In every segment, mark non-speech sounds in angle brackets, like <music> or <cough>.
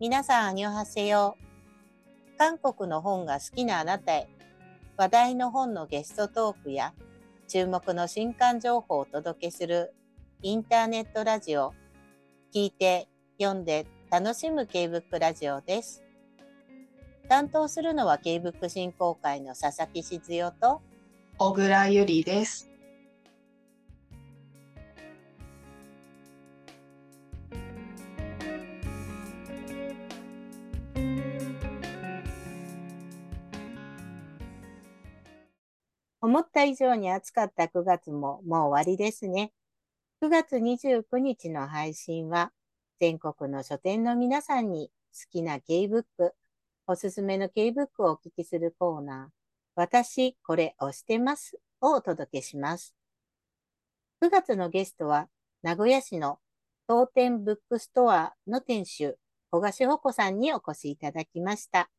皆さん、アニョハセヨ。韓国の本が好きなあなたへ、話題の本のゲストトークや、注目の新刊情報をお届けするインターネットラジオ、聞いて、読んで、楽しむ K-BOOK ラジオです。担当するのは K-BOOK 振興会の佐々木静代と小倉ゆりです。思った以上に暑かった9月ももう終わりですね。9月29日の配信は、全国の書店の皆さんに好きな K-BOOK、おすすめの K-BOOK をお聞きするコーナー、私、これ押してますをお届けします。9月のゲストは、名古屋市の当店ブックストアの店主、小賀志保子さんにお越しいただきました。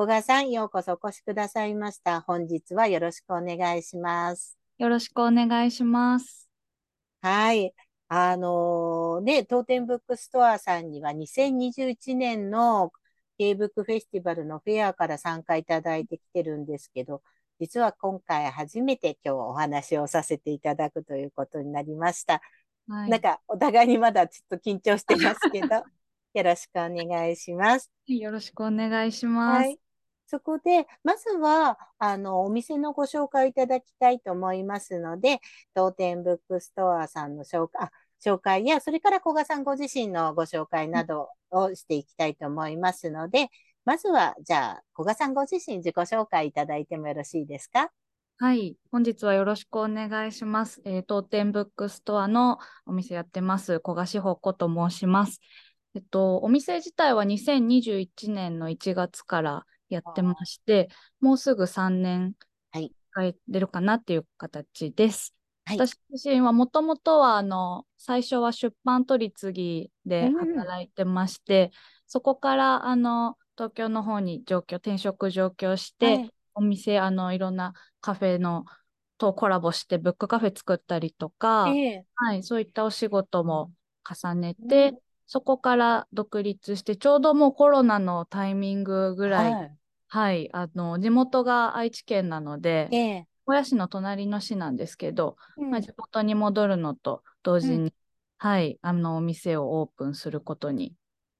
小川さん、ようこそお越しくださいました。本日はよろしくお願いします。よろしくお願いします。はい。あのー、ね、当店ブックストアさんには2021年の K ブックフェスティバルのフェアから参加いただいてきてるんですけど、実は今回初めて今日お話をさせていただくということになりました。はい、なんかお互いにまだちょっと緊張してますけど、よろしくお願いします。よろしくお願いします。はいそこで、まずは、あの、お店のご紹介いただきたいと思いますので、当店ブックストアさんの紹介、紹介や、それから古賀さんご自身のご紹介などをしていきたいと思いますので、まずは、じゃあ、古賀さんご自身自己紹介いただいてもよろしいですか？はい。本日はよろしくお願いします。えー、当店ブックストアのお店やってます、古賀志保子と申します。えっと、お店自体は2021年の1月からやってまして、もうすぐ3年帰れるかなっていう形です。はい、私自身はもともとはあの最初は出版取り次ぎで働いてまして、うん、そこからあの東京の方に上京転職上京して、はい、お店あのいろんなカフェのとコラボしてブックカフェ作ったりとか、えー、はい、そういったお仕事も重ねて、うん、そこから独立してちょうどもうコロナのタイミングぐらいはい、あの地元が愛知県なので、ええ、小屋市の隣の市なんですけど、うん、まあ、地元に戻るのと同時に、うん、はい、あのお店をオープンすることに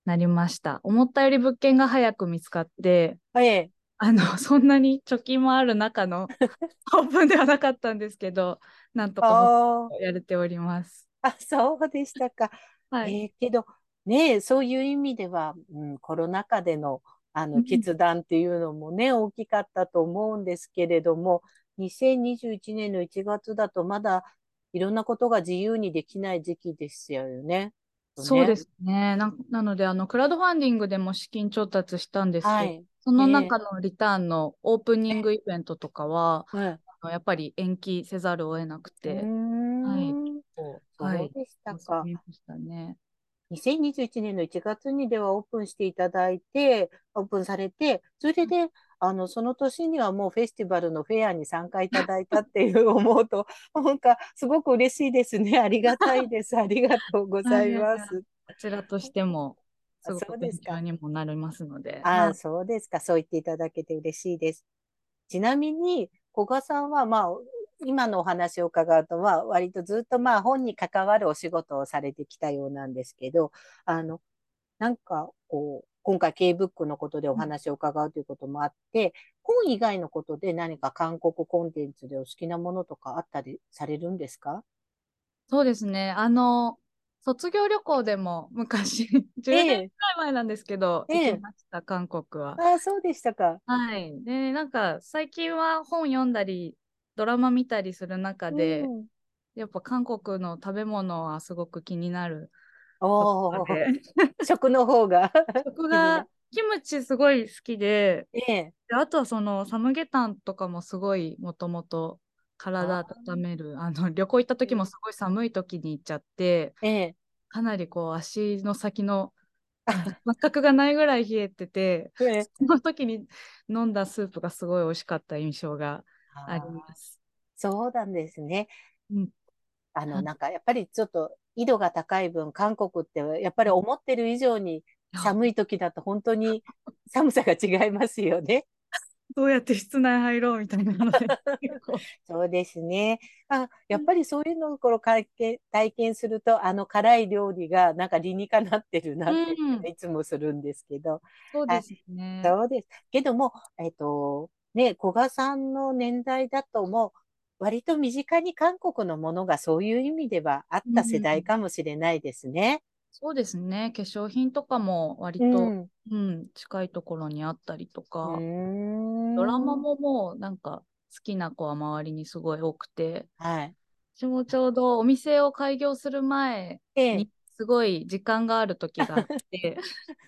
なりました。思ったより物件が早く見つかって、ええ、あのそんなに貯金もある中の <laughs> オープンではなかったんですけど、なんとかやれております。あ、そうでしたか。はい、えー、けどね、そういう意味では、うん、コロナ禍でのあの決断っていうのもね、大きかったと思うんですけれども、2021年の1月だとまだいろんなことが自由にできない時期ですよね。そうですね。ななのであの、クラウドファンディングでも資金調達したんですけど、はい、その中のリターンのオープニングイベントとかは、あのやっぱり延期せざるを得なくて、はい、そうでしたか。ね。2021年の1月にではオープンしていただいて、オープンされて、それで、あの、その年にはもうフェスティバルのフェアに参加いただいたっていう思うと、<laughs> なんかすごく嬉しいですね。<laughs> ありがたいです。ありがとうございます。こちらとしても、すごく勉強にもなりますので。ああ、そうですか。そう言っていただけて嬉しいです。ちなみに、古賀さんは、まあ、今のお話を伺うと、まあ、割とずっとまあ本に関わるお仕事をされてきたようなんですけど、あの、なんかこう、今回 K-BOOK のことでお話を伺うということもあって、本以外のことで何か韓国コンテンツでお好きなものとかあったりされるんですか？そうですね。あの、卒業旅行でも昔、<laughs> 10年くらい前なんですけど、えー、行きました、韓国は。ああ、そうでしたか。はい。で、なんか最近は本読んだりドラマ見たりする中で、うん、やっぱ韓国の食べ物はすごく気になる。お <laughs> 食の方が。食がキムチすごい好きでええ、であとはそのサムゲタンとかもすごいもともと体温めるあの旅行行った時もすごい寒い時に行っちゃって、ええ、かなりこう足の先の <laughs> 全くがないぐらい冷えてて、ええ、その時に飲んだスープがすごい美味しかった印象があります。そうなんですね。うん、あの、なんかやっぱりちょっと緯度が高い分、韓国ってやっぱり思ってる以上に寒い時だと本当に寒さが違いますよね。<laughs> どうやって室内入ろうみたいな <laughs> そうですね。あ、やっぱりそういうのをこの体験すると、あの辛い料理がなんか理にかなってるなってうんいつもするんですけど。そうですね。そうです。けども、えっと、ね、古賀さんの年代だともう、割と身近に韓国のものがそういう意味ではあった世代かもしれないですね。そうですね。化粧品とかも割と、うん。うん、近いところにあったりとか、ドラマ。ももうなんか好きな子は周りにすごい多くて、はい。私もちょうどお店を開業する前えにすごい時間がある時があって、え、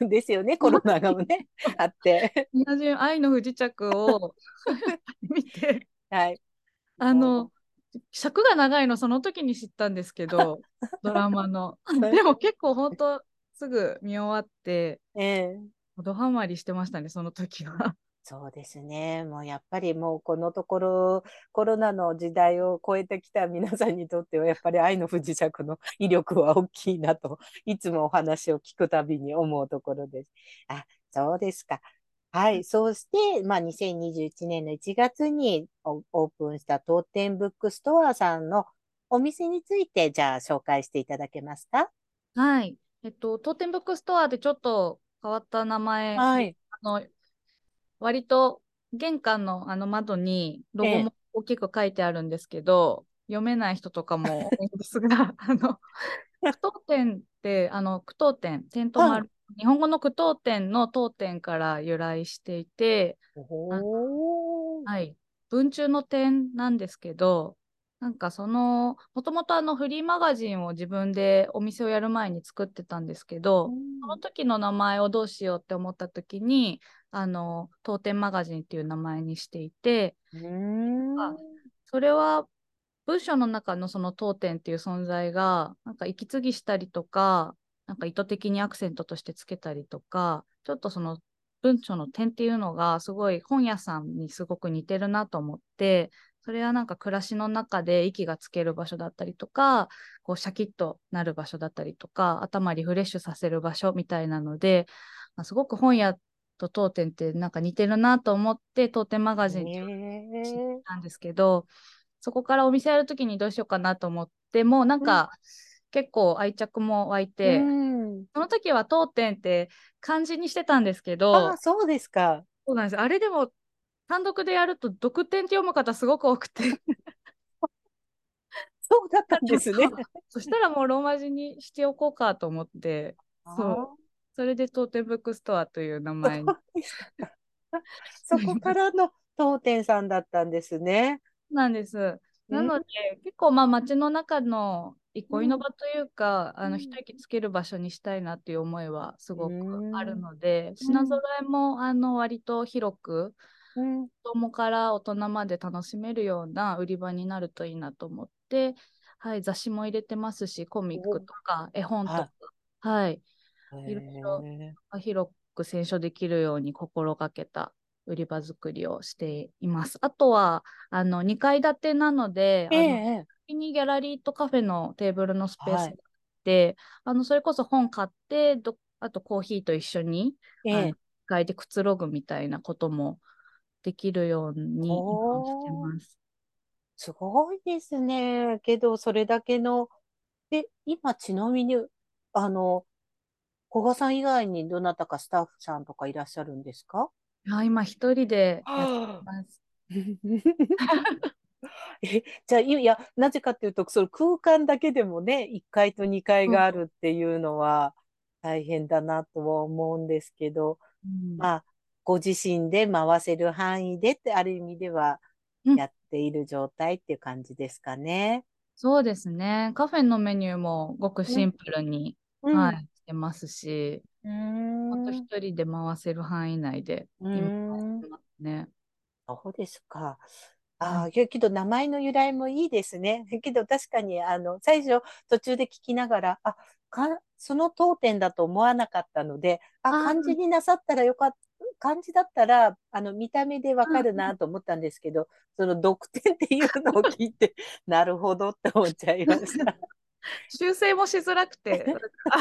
<laughs> ですよね、コロナがね、あって。同じ愛の不時着を <laughs> 見て、はい。あの、尺が長いのその時に知ったんですけど、<laughs> ドラマの。でも結構本当すぐ見終わって、ええ。ドハマりしてましたね、その時は。そうですね。もうやっぱりもうこのところコロナの時代を超えてきた皆さんにとってはやっぱり愛の不時着の威力は大きいなといつもお話を聞くたびに思うところです。あ、そうですか。はい。そして、まあ、2021年の1月にオオープンした当店ブックストアさんのお店について、じゃあ紹介していただけますか？はい。えっと、当店ブックストアでちょっと変わった名前、はい。あの割と玄関のあの窓にロゴも大きく書いてあるんですけど、読めない人とかも多いんですが、<laughs> あの、句読点って、あの、句読点、点と丸、日本語の句読点の当点から由来していて。はい、文中の点なんですけど、なんかその、もともとあのフリーマガジンを自分でお店をやる前に作ってたんですけど、その時の名前をどうしようって思った時に、あの、当店マガジンっていう名前にしていて、それは文章の中のその当店っていう存在が、なんか息継ぎしたりとか、なんか意図的にアクセントとしてつけたりとか、ちょっとその文章の点っていうのがすごい本屋さんにすごく似てるなと思って、それはなんか暮らしの中で息がつける場所だったりとか、こうシャキッとなる場所だったりとか、頭リフレッシュさせる場所みたいなので、まあすごく本屋と当店ってなんか似てるなと思って、当店マガジンってたんですけど、そこからお店やるときにどうしようかなと思って、もうなんか、結構愛着も湧いーて、うん。その時は当店って漢字にしてたんですけどあ、、そうですか。そうなんです。あれでも単独でやると読点って読む方すごく多くて、<laughs> そうだったんですね。そしたらもうローマ字にしておこうかと思って、そうそれで当店ブックストアという名前に。<laughs> そこからの当店さんだったんですね。なんです。なので、結構まあ街の中の憩いの場というか、あの一息つける場所にしたいなっていう思いはすごくあるので、品揃えもあの割と広く、うん。子供から大人まで楽しめるような売り場になるといいなと思って、はい、雑誌も入れてますし、コミックとか絵本とか、はい、いろいろへ広く選書できるように心がけた売り場作りをしています。あとは、あの、2階建てなので、えあのえ先にギャラリーとカフェのテーブルのスペースはいがあって、あの、それこそ本買って、どあとコーヒーと一緒に、ええあの、1階でくつろぐみたいなこともできるようにしてます。すごいですね。けど、それだけの、で、今、ちなみに、あの、古賀さん以外にどなたかスタッフさんとかいらっしゃるんですか？あ今一人でやってます。え、じゃあ、いいや、なぜかっていうと、その空間だけでもね、1階と2階があるっていうのは大変だなとは思うんですけど、うん。まあ、ご自身で回せる範囲でってある意味ではうん。やっている状態っていう感じですかね。そうですね。カフェのメニューもごくシンプルに、うん。はい、してますし、うーほんとん。一人で回せる範囲内でう今ね。そうですか。はああ、けけど名前の由来もいいですね。<laughs> けど確かに、あの、最初途中で聞きながら、あ、か、その当店だと思わなかったので、あ、漢字になさったらよかった。漢字だったら、あの、見た目でわかるなと思ったんですけど、その読点っていうのを聞いて、<laughs> なるほどって思っちゃいました。<laughs> 修正もしづらくて、あ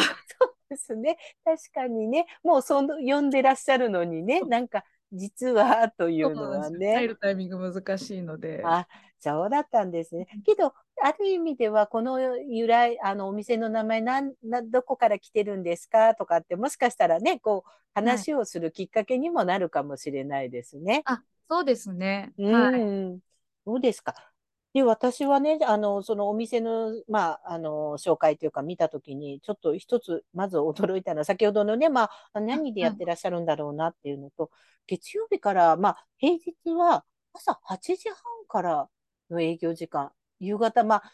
ですね。確かにね、もうその呼んでらっしゃるのにね、なんか実はというのは入ね。るタイミング難しいので。あ、そうだったんですね。けど、ある意味では、この由来、あの、お店の名前、なん、な、どこから来てるんですかとかって、もしかしたらね、こう、話をするきっかけにもなるかもしれないですね。あ、そうですね。はい。はい。どうですか？で、私はね、あの、そのお店の、まあ、あの、紹介というか見たときに、ちょっと一つ、まず驚いたのは、先ほどのね、まあ、何でやってらっしゃるんだろうなっていうのと、月曜日から、まあ、平日は朝8時半からの営業時間、夕方、まあ、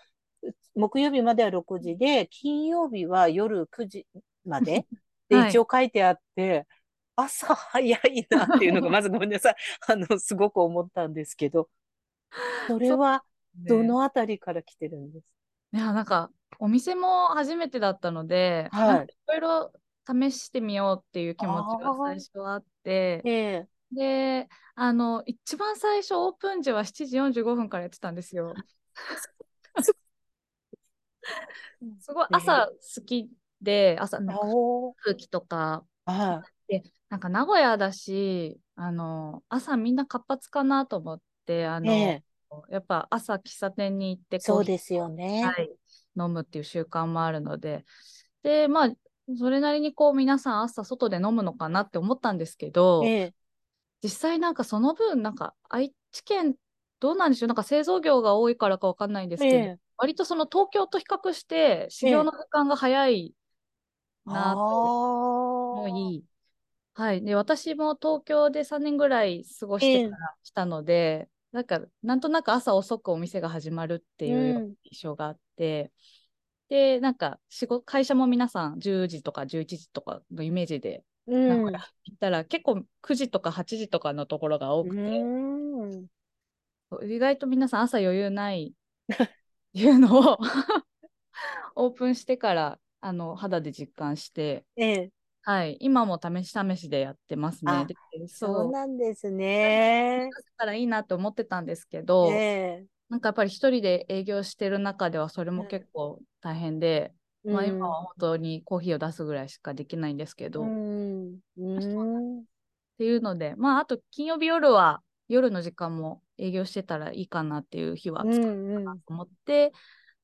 木曜日までは6時で、金曜日は夜9時まで、<laughs> で、はい。一応書いてあって、朝早いなっていうのが、まずごめんなさい。あの、すごく思ったんですけど、それは、どねのあたりから来てるんです？いや、なんか、お店も初めてだったので、はい。いろいろ試してみようっていう気持ちが最初はあって、ええ。で、あの、一番最初、オープン時は7時45分からやってたんですよ。<laughs> すごい朝好きで、朝あの空気とか、はで、なんか名古屋だし、あの、朝みんな活発かなと思って、あい。の、えやっぱ朝喫茶店に行ってえ、そうですよね。はい、飲むっていう習慣もあるので、で、まあ、それなりにこう皆さん朝外で飲むのかなって思ったんですけど、ええ、実際なんかその分、なんか愛知県どうなんでしょう、なんか製造業が多いからかわかんないんですけど、ええ、割とその東京と比較して始業の時間が早いなと思あい、はい。で、私も東京で3年ぐらい過ごしてからしたので、なんか、なんとなく朝遅くお店が始まるっていう印象があって、で、なんか仕事、会社も皆さん10時とか11時とかのイメージで、あ、うん。なんか行ったら結構9時とか8時とかのところが多うくて、ん。意外と皆さん朝余裕ない <laughs> っていうのを <laughs> オープンしてからあの肌で実感して、ええ、はい、今も試し試しでやってますね。そう。なんですね。だからいいなと思ってたんですけど、えなんかやっぱり一人で営業してる中ではそれも結構大変で、え、まあ、うん今は本当にコーヒーを出すぐらいしかできないんですけど、うっん。うん。ていうので、まああと金曜日夜は夜の時間も営業してたらいいかなっていう日はう作ろん。うかなと思って、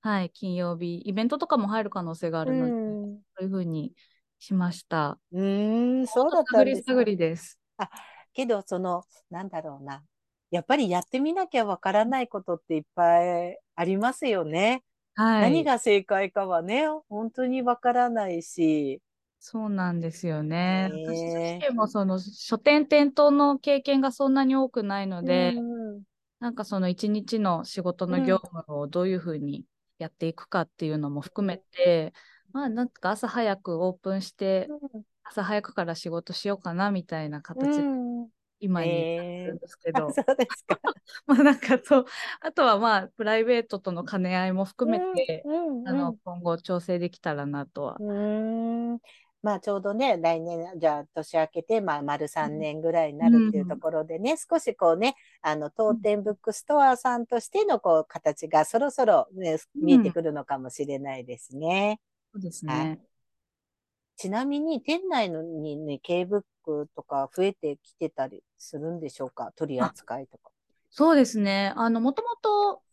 はい、金曜日、イベントとかも入る可能性があうるので、ん。そういうふうにしました。うん。そうだったんです探りです。けど、その、なんだろうな。やっぱりやってみなきゃわからないことっていっぱいありますよね。はい。何が正解かはね、本当にわからないし。そうなんですよね。へ私え自身もその書店店頭の経験がそんなに多くないので、うんなんかその一日の仕事の業務をどういうふうにやっていくかっていうのも含めて、まあなんか朝早くオープンして、朝早くから仕事しようかなみたいなう形でん。今にるんですけあど、そうですか。<laughs> まあなんかそう、あとはまあプライベートとの兼ね合いも含めて、うんあの今後調整できたらなとは。うん。うん。まあちょうどね、来年、じゃあ年明けて、まあ丸3年ぐらいになるっていうところでね、少しこうね、あの、当店ブックストアさんとしてのこう形がそろそろね、見えてくるのかもしれないですね。そうですはいね。ちなみに店内のにね、K ブックとか増えてきてたりするんでしょうか？取り扱いとか。そうですね。あの、もともと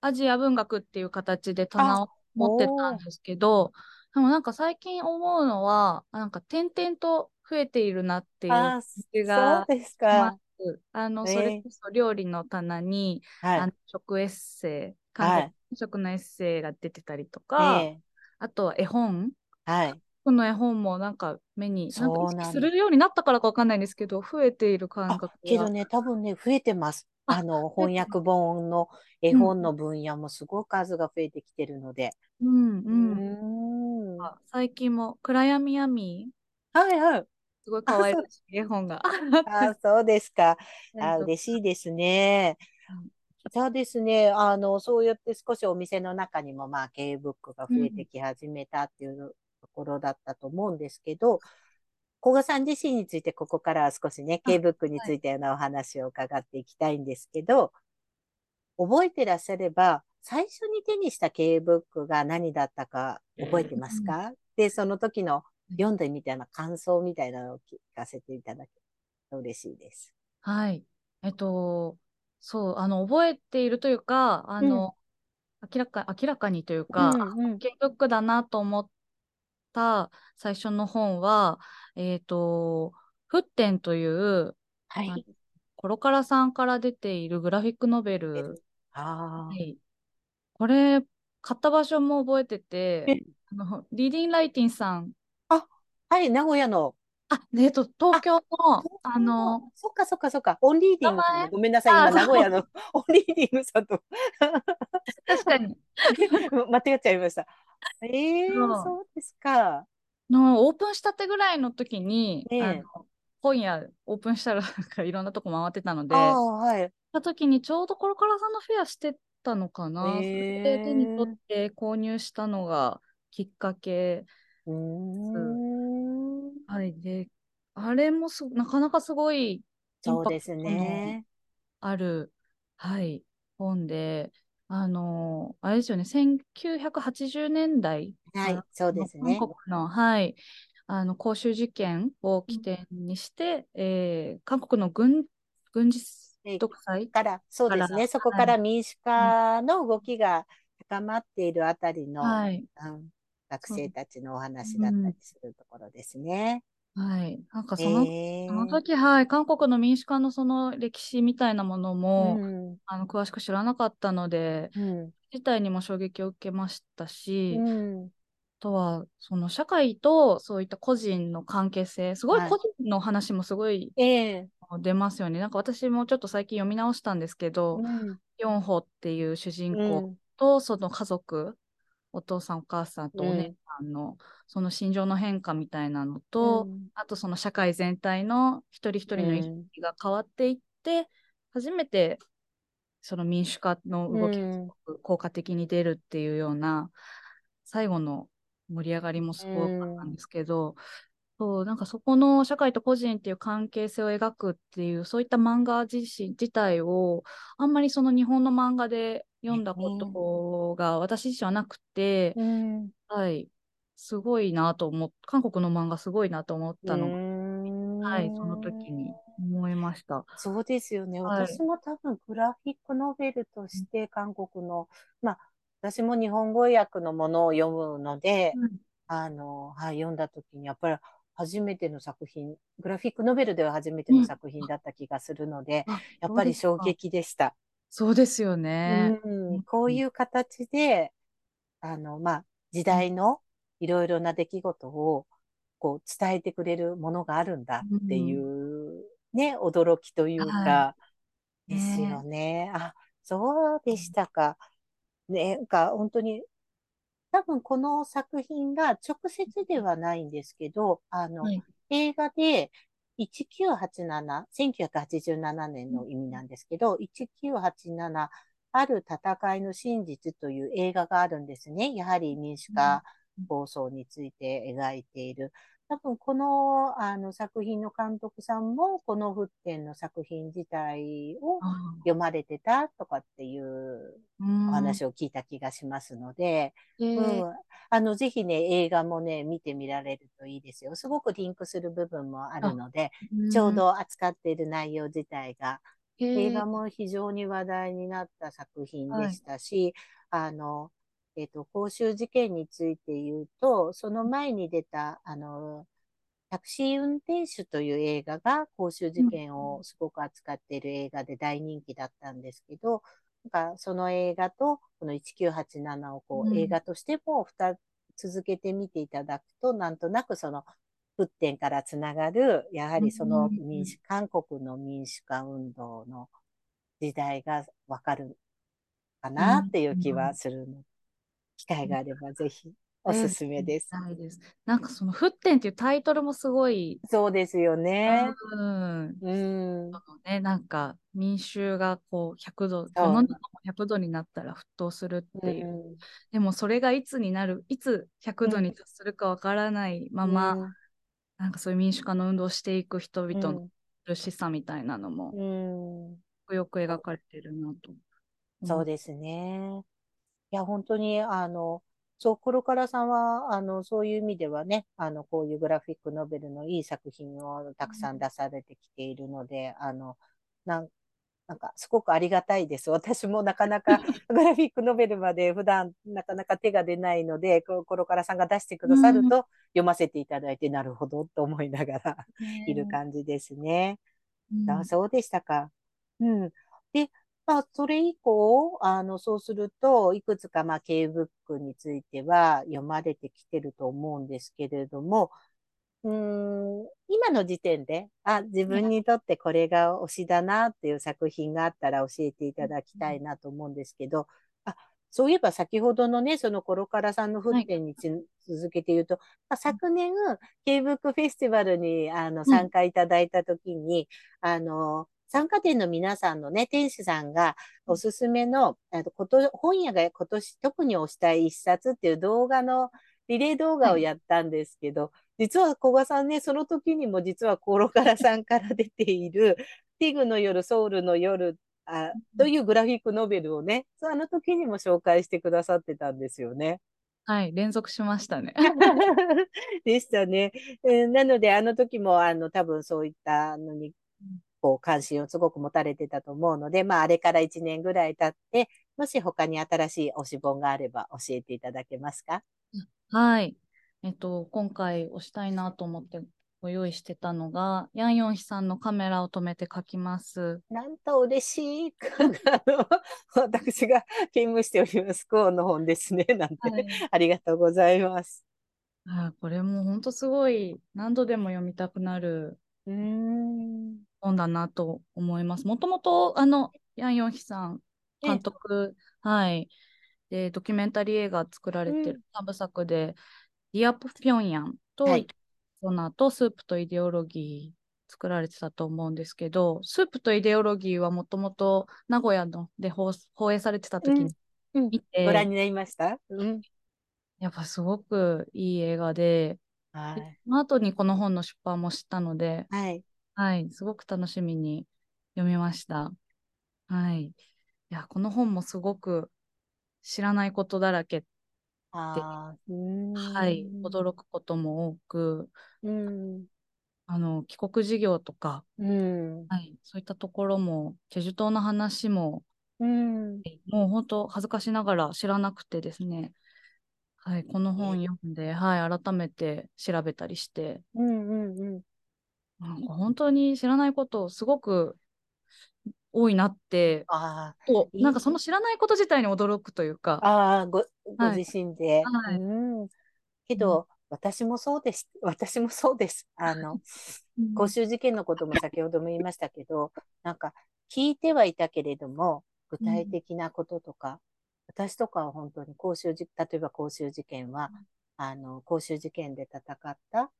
アジア文学っていう形で棚を持ってたんですけど、でもなんか最近思うのは、なんか点々と増えているなっていうあ感じそうがですしまか。す。あの、ええそれこそ料理の棚に、はいあの。食エッセイ、はい韓国食のエッセイが出てたりとえか、えあとは絵本。はい。この絵本もなんか目に、なんか意識するようになったからかわかんないんですけど、増えている感あ覚、が。けどね、多分ね、増えてます。ああの、翻訳本の絵本の分野もすごく数が増えてきてるので。うんううん。最近も暗闇闇、いはい。すごい可愛らしい絵本が。<laughs> あ、そうですか。<laughs> あ、う嬉しいですね。そうですね。あの、そうやって少しお店の中にも、まあ、経営ブックが増えてき始めたっていうところだったと思うんですけど、古賀さん自身についてここからは少しね、あ経営ブックについてのお話を伺っていきたいんですけど、覚えてらっしゃれば、最初に手にした経営ブックが何だったか覚えてますか？で、その時の読んでみたいな感想みたいなのを聞かせていただけると嬉しいです。はい。えっと、そう、あの、覚えているというか、あの、明らか、明らかにというか、うんうんだなと思った最初の本は、えっと、フッテンという、はい。あコロカラさんから出ているグラフィックノベル。ああ、はい。これ、買った場所も覚えてえて、あの、 Readin' Writin' さん、はい、名古屋の。あ、えっと、東京の、あの、そっかそっかそっか。 ON READING さんごめんなさい、今、名古屋の <laughs> ON READING さんと確かに、<laughs> 間違っちゃいました。ええそうそうですか。のオープンしたてぐらいの時に、ええあの本屋オープンしたらいろんなとこ回ってたので、はい。た時にちょうどコロカラさんのフェアしてたのかな。それで手に取って購入したのがきっかけ。うーん。はい。で、あれもすなかなかすごいそうですね。ある、はい、本で、あのあれですよね、1980年代はいあ、そうですね韓。国の、はい、あの公衆事件を起点にして、えー韓国の軍軍事え独裁から、そうですね。そこから民主化の動きが高まっているあたりの、はい、うん学生たちのお話だったりするところですね。はい、なんかその,、ええその時、はい、韓国の民主化のその歴史みたいなものも、うん。あの詳しく知らなかったので、うん。自体にも衝撃を受けましたし、うん。あとは、その社会とそういった個人の関係性、すごいはい。個人の話もすごいええ。出ますよね。なんか私もちょっと最近読み直したんですけど、うん。ヨンホっていう主人公うん。とその家族、お父さんお母さんとうんお姉さんのその心情の変化みたいなのと、うん。あとその社会全体の一人一人の意識が変わっていって、初めてその民主化の動きがすごく効果的に出るっていうような、最後の盛り上がりもすごかったんですけど、そうなんかそこの社会と個人っていう関係性を描くっていうそういった漫画自身自体をあんまりその日本の漫画で読んだことが私自身はなくて、うんはい、すごいなと思っ韓国の漫画すごいなと思ったのが、はい、その時に思いました。そうですよね。はい。私も多分グラフィックノベルとして韓国の、まあ、私も日本語訳のものを読むので、あの、はい、読んだ時にやっぱり初めての作品、グラフィックノベルでは初めての作品だった気がするので、あやっぱり衝撃でした。そうですよね。うん、こういう形で、あの、まあ、時代のいろいろな出来事を、こう、伝えてくれるものがあるんだっていう、ね、驚きというか、はですよね。あ、そうでしたか。ね、なんか、本当に、多分この作品が直接ではないんですけど、あの、はい映画で1987、1987年の意味なんですけど、1987ある戦いの真実という映画があるんですね。やはり民主化構想について描いている。多分このあの作品の監督さんもこの沸点の作品自体をあ読まれてたとかっていううん。お話を聞いた気がしますので、えうーん、あの、ぜひね、映画もね、見てみられるといいですよ。すごくリンクする部分もあるので、ちょう、ど扱っている内容自体が、うん映えー画も非常に話題になった作品でしたし、あの、えっ、と、公衆事件について言うと、その前に出た、あの、タクシー運転手という映画が公衆事件をすごく扱っている映画で大人気だったんですけど、なんかその映画とこの1987をこうん。う映画としても2つ続けて見ていただくと、なんとなくその沸点からつながる、やはりその民主、韓国の民主化運動の時代がわかるかなっていう気はするの。機会があればぜひおすすめです。はいです。なんかその「沸点」っていうタイトルもすごい、そうですよね。うん、うん。ね、なんか民衆がこう100度、世の中も100度になったら沸騰するっていう。うんでもそれがいつになる、いつ100度に達するかわからないまま、うんなんかそういう民主化の運動をしていく人々のうん苦しさみたいなのもうんよく描かれてるなと。そうですね。いや、本当に、あの、そう、コロカラさんは、あの、そういう意味ではね、あの、こういうグラフィックノベルのいい作品をたくさん出されてきているので、あの、なんなんかすごくありがたいです。<laughs> 私もなかなか <laughs> グラフィックノベルまで普段なかなか手が出ないので、コロカラさんが出してくださると読ませていただいて、なるほどと思いながらいる感じですね。あそうでしたか？うん。で、まあ、それ以降、あの、そうすると、いくつか、まあ、K ブックについては読まれてきてると思うんですけれども、うん、今の時点で、あ、自分にとってこれが推しだなっていう作品があったら教えていただきたいなと思うんですけど、あ、そういえば先ほどのね、そのコロカラさんの沸点に、はい、続けて言うと、まあ、昨年、K ブックフェスティバルにあの参加いただいたときに、うん、あの、参加店の皆さんのね、店主さんがおすすめの、あこと本屋が今年特に推したい一冊っていう動画のリレー動画をやったんですけど、はい、実は古賀さんね、その時にも実はコロカラさんから出ている、ティグの夜、ソウルの夜あというグラフィックノベルをね、あの時にも紹介してくださってたんですよね。はい、連続しましたね。<laughs> でしたね。えー、なので、あの時も、あの、多分そういったのに、こう、関心をすごく持たれてたと思うので、まあ、あれから1年ぐらい経って、もし他に新しい推し本があれば教えていただけますか？はい。えっと、今回推したいなと思ってご用意してたのが、ヤンヨンヒさんのカメラを止めて書きます。なんと嬉しい。あの <laughs> 私が勤務しております、コーンの本ですね。なんて、はい、ありがとうございます。あこれも本当すごい何度でも読みたくなる本だなと思います。もともとあのヤンヨンヒさん監督、はい、で、ドキュメンタリー映画作られてる3部作で、ディアプ・ピョンヤンと、はい、その後、スープとイデオロギー作られてたと思うんですけど、スープとイデオロギーはもともと名古屋ので放映されてた時に見て、うん。うん、ご覧になりました、うん、やっぱすごくいい映画で、はい、その後にこの本の出版も知ったので、はい、はい、すごく楽しみに読みました。はい。いや、この本もすごく知らないことだらけって。はい、驚くことも多く、うん、あの帰国事業とか、うん、はい、そういったところもチェジュ島の話も、うん、もう本当恥ずかしながら知らなくてですね、はい、この本読んで、はい、改めて調べたりして、うんうんうん、なんか本当に知らないことをすごく多いなってあなんかその知らないこと自体に驚くというか。あごご自身で、はい、うん。けど、うん、私もそうです。<laughs> 私もそうです。あの公衆事件のことも先ほども言いましたけどなんか聞いてはいたけれども具体的なこととか、うん、私とかは本当に公衆事例えば公衆事件は、あの公衆事件で戦った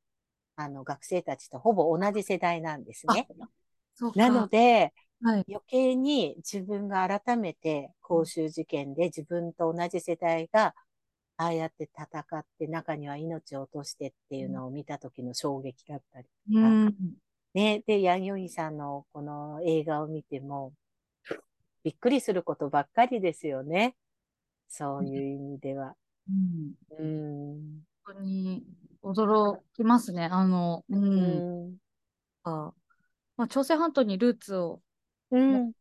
あの学生たちとほぼ同じ世代なんですね。なので、はい、余計に自分が改めて公衆事件で自分と同じ世代がああやって戦って中には命を落としてっていうのを見た時の衝撃だったりとか、うん、ね、で、ヤンヨイさんのこの映画を見てもびっくりすることばっかりですよね。そういう意味では。うん。うん、本当に驚きますね。あの、うん。うん、あまあ、朝鮮半島にルーツをうん、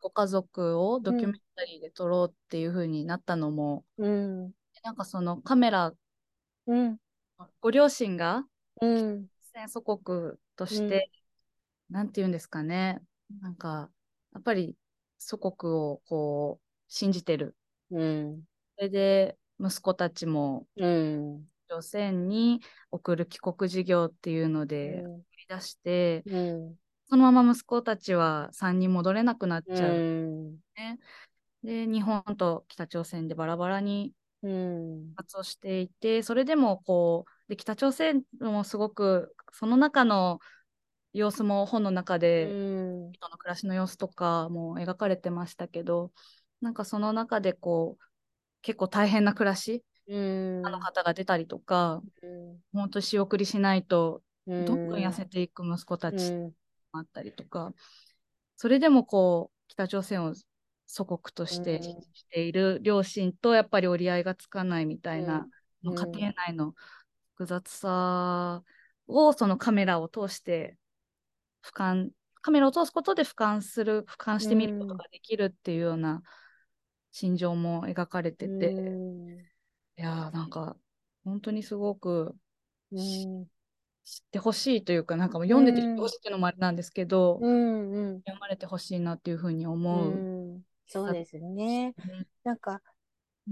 ご家族をドキュメンタリーで撮ろうっていう風になったのも、うん、なんかそのカメラ、うん、ご両親が、うん、戦祖国として、うん、なんて言うんですかね。なんかやっぱり祖国をこう信じてる、うん、それで息子たちも、うん、朝鮮に送る帰国事業っていうので売り出して、うん。そのまま息子たちは3人戻れなくなっちゃう、ね。で日本と北朝鮮でバラバラに活動していて、それでもこうで北朝鮮もすごくその中の様子も本の中で人の暮らしの様子とかも描かれてましたけどなんかその中でこう結構大変な暮らしあの方が出たりとか本当仕送りしないとどんどん痩せていく息子たちあったりとか、それでもこう、北朝鮮を祖国としてしている両親とやっぱり折り合いがつかないみたいな、うん。家庭内の複雑さをそのカメラを通して俯瞰カメラを通すことで俯瞰する俯瞰してみることができるっていうような心情も描かれてて、うんいやーなんか本当にすごくうん。知ってほしいというかなんかもう読んでて知ってほしいっていうのもあれなんですけど、うんうん。読まれてほしいなっていうふうにう思う。ん。そうですね。うんなんか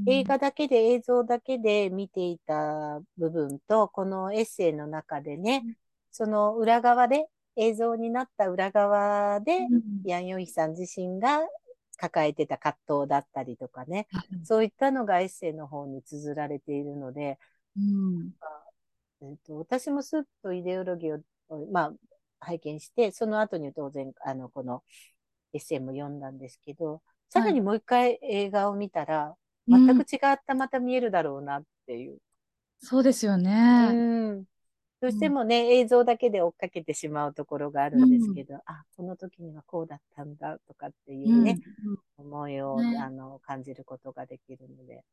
映画だけで映像だけで見ていた部分と、このエッセイの中でね、うん。その裏側で、映像になった裏側で、うん。ヤンヨイさん自身が抱えてた葛藤だったりとかね、うんそういったのがエッセイの方に綴られているので、うんえっと、私もスープとイデオロギーを、まあ、拝見して、その後に当然、あの、このエッセイも読んだんですけど、さらにもう一回映画を見たら、全く違ったまた見えるだろうなっていう。そうですようね。ん。どうしてもね、映像だけで追っかけてしまうところがあるんですけど、あ、この時にはこうだったんだとかっていうね、思いを、ねあの感じることができるので。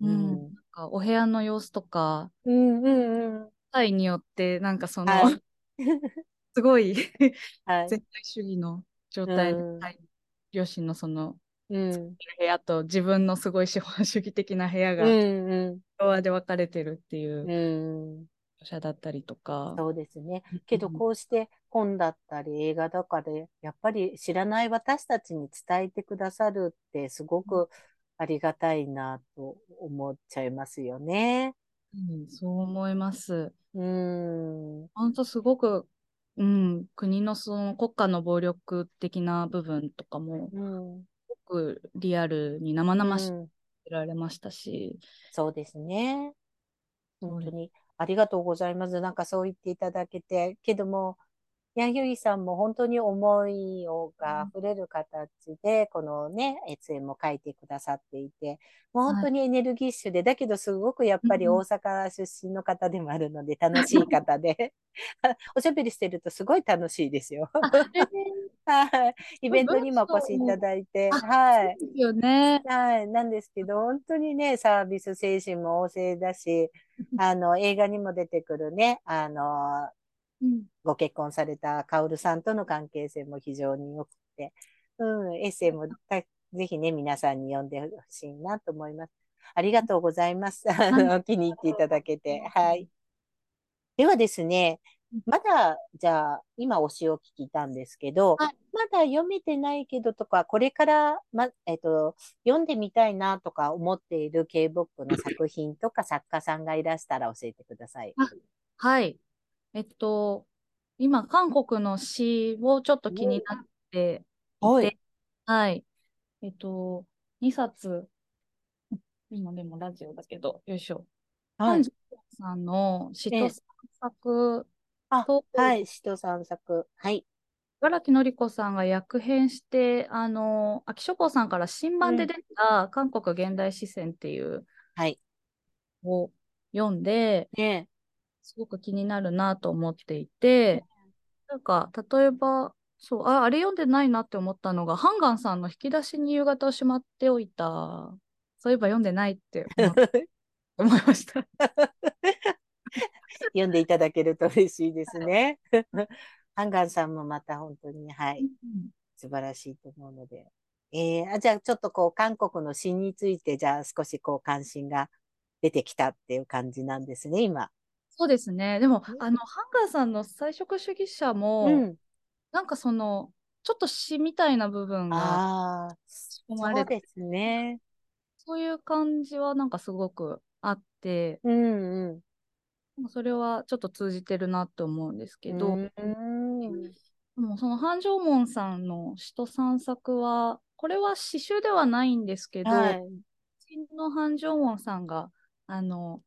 うんうんなんかお部屋の様子とか、うんうんうん。際によって、なんかその、はい。<laughs> すごいはい。絶対主義の状態で、両親のそのうん。部屋と自分のすごい資本主義的な部屋うがんうん。ドアで分かれてるっていううん。描写だったりとか。そうですね。けど、こうして本だったり映画だかで、やっぱり知らない私たちに伝えてくださるってすごくありがたいなと思っちゃいますよね。うんそう思います。うん。本当すごく、うん、国のその国家の暴力的な部分とかも、うん。すごくリアルに生々しうんくられましたし、そうですね。本当にありがとうございます。なんかそう言っていただけて、けども、ヤンユイさんも本当に思いをが溢れる形で、このね、エも書いてくださっていて、もう本当にエネルギッシュで、だけどすごくやっぱりうん大阪出身の方でもあるので、楽しい方で、<laughs> おしゃべりしてるとすごい楽しいですよ。はい。イベントにもお越しいただいて、あはい。ですよね。はい。なんですけど、本当にね、サービス精神も旺盛だし、<laughs> あの、映画にも出てくるね、あの、うんご結婚されたカオルさんとの関係性も非常に良くて、うん、エッセイもたぜひね、皆さんに読んでほしいなと思います。ありがとうございます。あの、気に入っていただけて。はい。ではですね、まだ、じゃあ、今推しを聞いたんですけど、はいまだ読めてないけどとか、これから、ま、えっと、読んでみたいなとか思っている K-POP の作品とか作家さんがいらしたら教えてください。はい。えっと、今、韓国の詩をちょっと気になっていはいて、はい。えっと、2冊、今でもラジオだけど、よいしょ。はいさんの詩ええと散策あと、はい。しと散策。はい。茨城のり子さんが訳編して、あの、秋書房さんから新版で出た韓国現代詩選っていうはい。を読んで、ねすごく気になるなと思っていて、なんか、例えば、そう、あ、あれ読んでないなって思ったのが、ハンガンさんの引き出しに夕方をしまっておいた。そういえば読んでないって思 <laughs> 思いました。<laughs> <laughs> 読んでいただけると嬉しいですね。ハンガンさんもまた本当に、はい、素晴らしいと思うので。えー、あじゃあちょっとこう、韓国の詩について、じゃあ少しこう、関心が出てきたっていう感じなんですね、今。そうですね。でもうん、あの、ハンガンさんの菜食主義者も、うん。なんかその、ちょっと詩みたいな部分が、ああ、込まれてそうですね。そういう感じはなんかすごくあって、うんうん。それはちょっと通じてるなって思うんですけど、うん。でもその繁盛門さんの詩と散策は、これは詩集ではないんですけど、はい。新の繁盛門さんが、あの、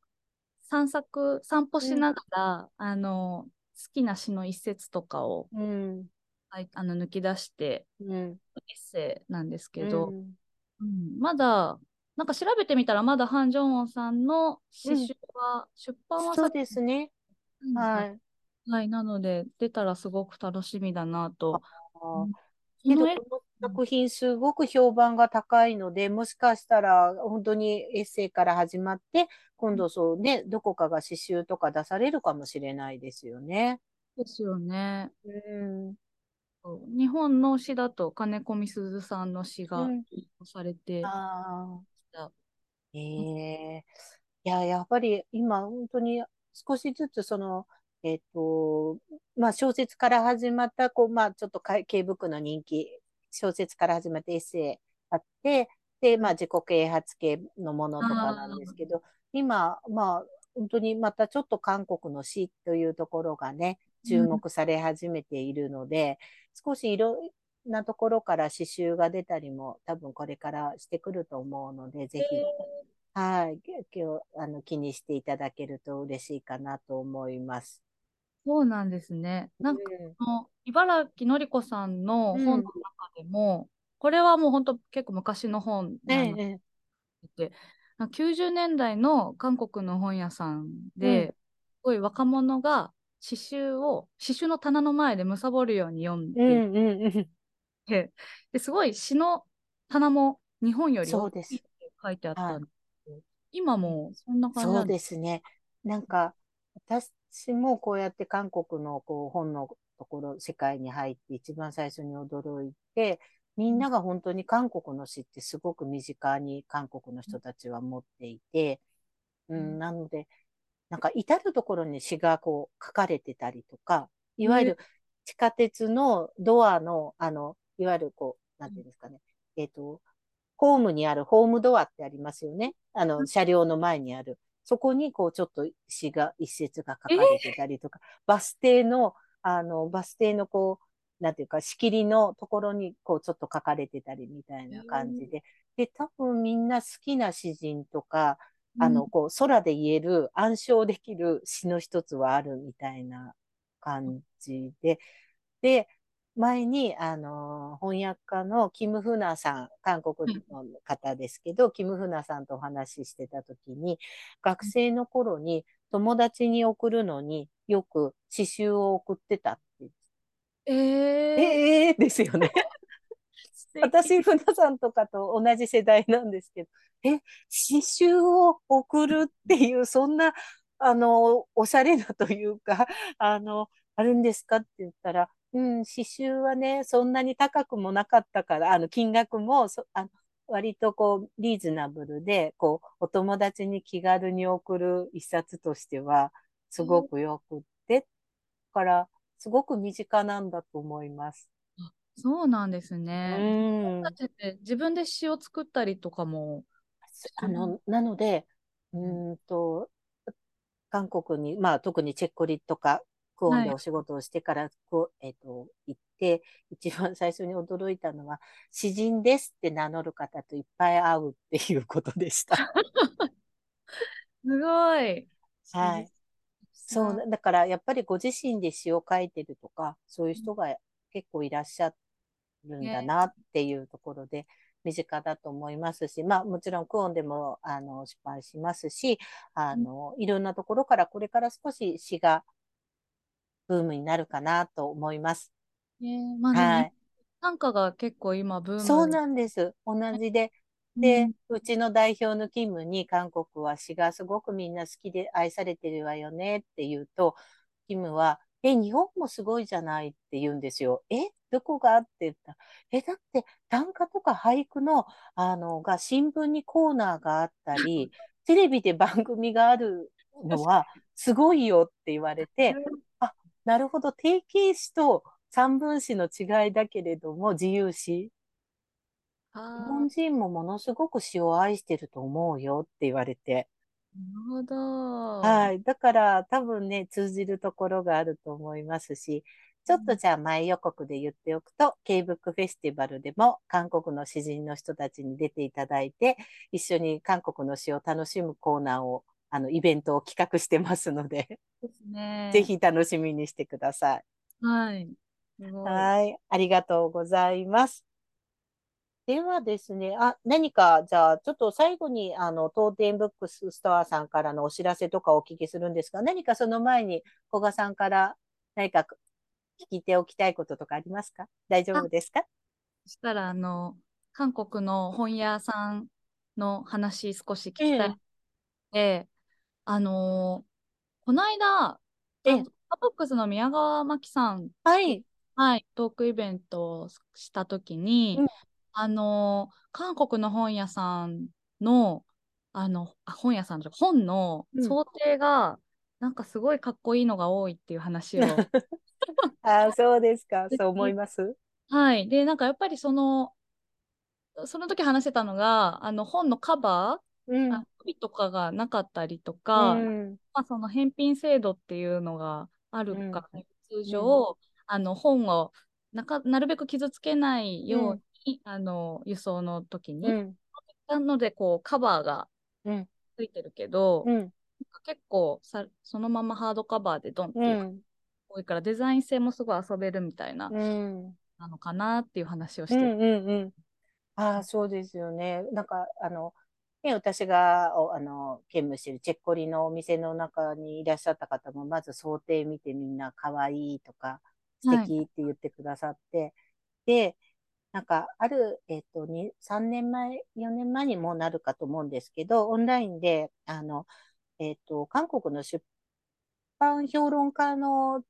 散策、散歩しながら、あの、好きな詩の一節とかを、うん。はいあの抜き出して、うん。エッセイなんですけど、うんうんまだ、なんか調べてみたら、まだハン・ジョンウォンさんの詩集は、出版はそうさですね。うんはい。はい、なので、出たらすごく楽しみだなと。けど、その作品すごく評判が高いので、もしかしたら本当にエッセイから始まって、今度そうね、どこかが詩集とか出されるかもしれないですよね。ですよね。うん。日本の詩だと金子みすずさんの詩がされて、うん、ああ。ええ。ー、いや、やっぱり今本当に少しずつその、えっ、ー、と、まあ小説から始まった、こう、まあちょっと K ブックの人気、小説から始まってエッセイあって、で、まあ自己啓発系のものとかなんですけど、今、まあ本当にまたちょっと韓国の詩というところがね、注目され始めているので、うん、少しいろんなところから刺繍が出たりも多分これからしてくると思うので、ぜひ、はい、今日あの気にしていただけると嬉しいかなと思います。そうなんですね。なんか、うん、茨城のりこさんの本の中でも、うん、これはもう本当結構昔の本で、ええ、90年代の韓国の本屋さんで、うん、すごい若者が刺繍を刺繍の棚の前で貪るように読んで、うんうんうん、ですごい詩の棚も日本より大きいって書いてあったんですけど、今もそんな感じそうですね。なんか私もこうやって韓国のこう本のところ世界に入って一番最初に驚いてみんなが本当に韓国の詩ってすごく身近に韓国の人たちは持っていて、うん、なのでなんか至るところに詩がこう書かれてたりとか、いわゆる地下鉄のドアの、あの、いわゆるこう、なんていうんですかね、えっ、ー、と、ホームにあるホームドアってありますよね。あの、車両の前にある。そこにこうちょっと詩が、一節が書かれてたりとか、バス停の、あの、バス停のこう、なんていうか、仕切りのところにこうちょっと書かれてたりみたいな感じで。で、多分みんな好きな詩人とか、あの、こう、空で言える、暗唱できる詩の一つはあるみたいな感じで、で、前に、あの、翻訳家のキム・フナさん、韓国の方ですけど、キム・フナさんとお話ししてた時に、学生の頃に友達に送るのによく詩集を送ってたって。えー、えー、ですよね。私、船さんとかと同じ世代なんですけど、え、刺繍を送るっていう、そんな、あの、おしゃれなというか、あの、あるんですかって言ったら、うん、刺繍はね、そんなに高くもなかったから、あの、金額も、そあの割とこう、リーズナブルで、こう、お友達に気軽に送る一冊としては、すごくよくって、うん、から、すごく身近なんだと思います。そうなんですね。うん。自分で詩を作ったりとかもあの、なので、うんと、韓国に、まあ特にチェッコリとか、クオンでお仕事をしてから、こう、えっ、ー、と、行って、一番最初に驚いたのは、詩人ですって名乗る方といっぱい会うっていうことでした。<laughs> すごい。はい。そう、だからやっぱりご自身で詩を書いてるとか、そういう人が結構いらっしゃるんだなっていうところで、身近だと思いますし、まあもちろんクオンでもあの出版しますし、あの、いろんなところからこれから少し詩がブームになるかなと思います。えー、まあ、はい。短歌が結構今ブームそうなんです。同じで。で、うん、うちの代表の勤務に韓国は詩がすごくみんな好きで愛されてるわよねって言うと、キムは、え、日本もすごいじゃないって言うんですよ。え、どこが？って言ったえ、だって短歌とか俳句の、あの、が新聞にコーナーがあったり、<laughs> テレビで番組があるのはすごいよって言われて、あ、<laughs> なるほど、定型詩と三分詩の違いだけれども、自由詩。日本人もものすごく詩を愛してると思うよって言われて。なるほど。はい。だから多分ね、通じるところがあると思いますし、ちょっとじゃあ前予告で言っておくと、K-BOOK フェスティバルでも韓国の詩人の人たちに出ていただいて、一緒に韓国の詩を楽しむコーナーを、あの、イベントを企画してますので、ですね。ぜひ楽しみにしてください。はい。はい。ありがとうございます。ではですね、あ、何か、じゃあ、ちょっと最後に、あの、当店ブックスストアさんからのお知らせとかお聞きするんですが、何かその前に、古賀さんから何か聞いておきたいこととかありますか？大丈夫ですか？そしたら、あの、韓国の本屋さんの話少し聞きたいので、あのーこの間、ええカブックスの宮川真紀さん、はい。はい、トークイベントをしたときに、うんあのー韓国の本屋さんの、あの、あ本屋さんと本のうん想定が、なんかすごいかっこいいのが多いっていう話を <laughs> ああ、そうですか。<laughs> そう思います？はい。で、なんかやっぱりその、その時話してたのが、あの本のカバうんー、あ帯とかがなかったりとか、うん。まあ、その返品制度っていうのがあるから、通常、うあの本をなかなるべく傷つけないように、あの輸送の時に、うん。なのでこうカバーがうん。ついてるけど、うん。結構さそのままハードカバーでドンってういうかん。多いからデザイン性もすごい遊べるみたいな、うん。なのかなっていう話をして。る。うんうんうん。ああ、そうですよね。なんか、あの、ね、私が、おあの、兼務しているチェッコリのお店の中にいらっしゃった方も、まず想定見てみんな可愛いとか、素はい。敵って言ってくださって、で、なんか、ある、えっと、に3年前、4年前にもなるかと思うんですけど、オンラインで、あの、えっと、韓国の出版評論家の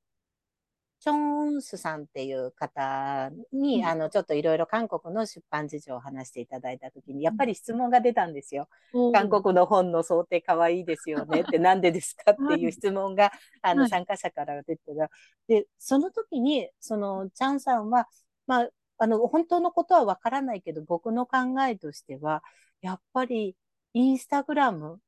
チョン・スさんっていう方に、うん。あの、ちょっといろいろ韓国の出版事情を話していただいたときに、やっぱり質問が出たんですよ。韓国の本の想定可愛いですよねって、なんでですかっていう質問が、あの、はい。参加者から出てた。で、その時に、その、チャンさんは、まあ、あの、本当のことはわからないけど、僕の考えとしては、やっぱり、インスタグラム、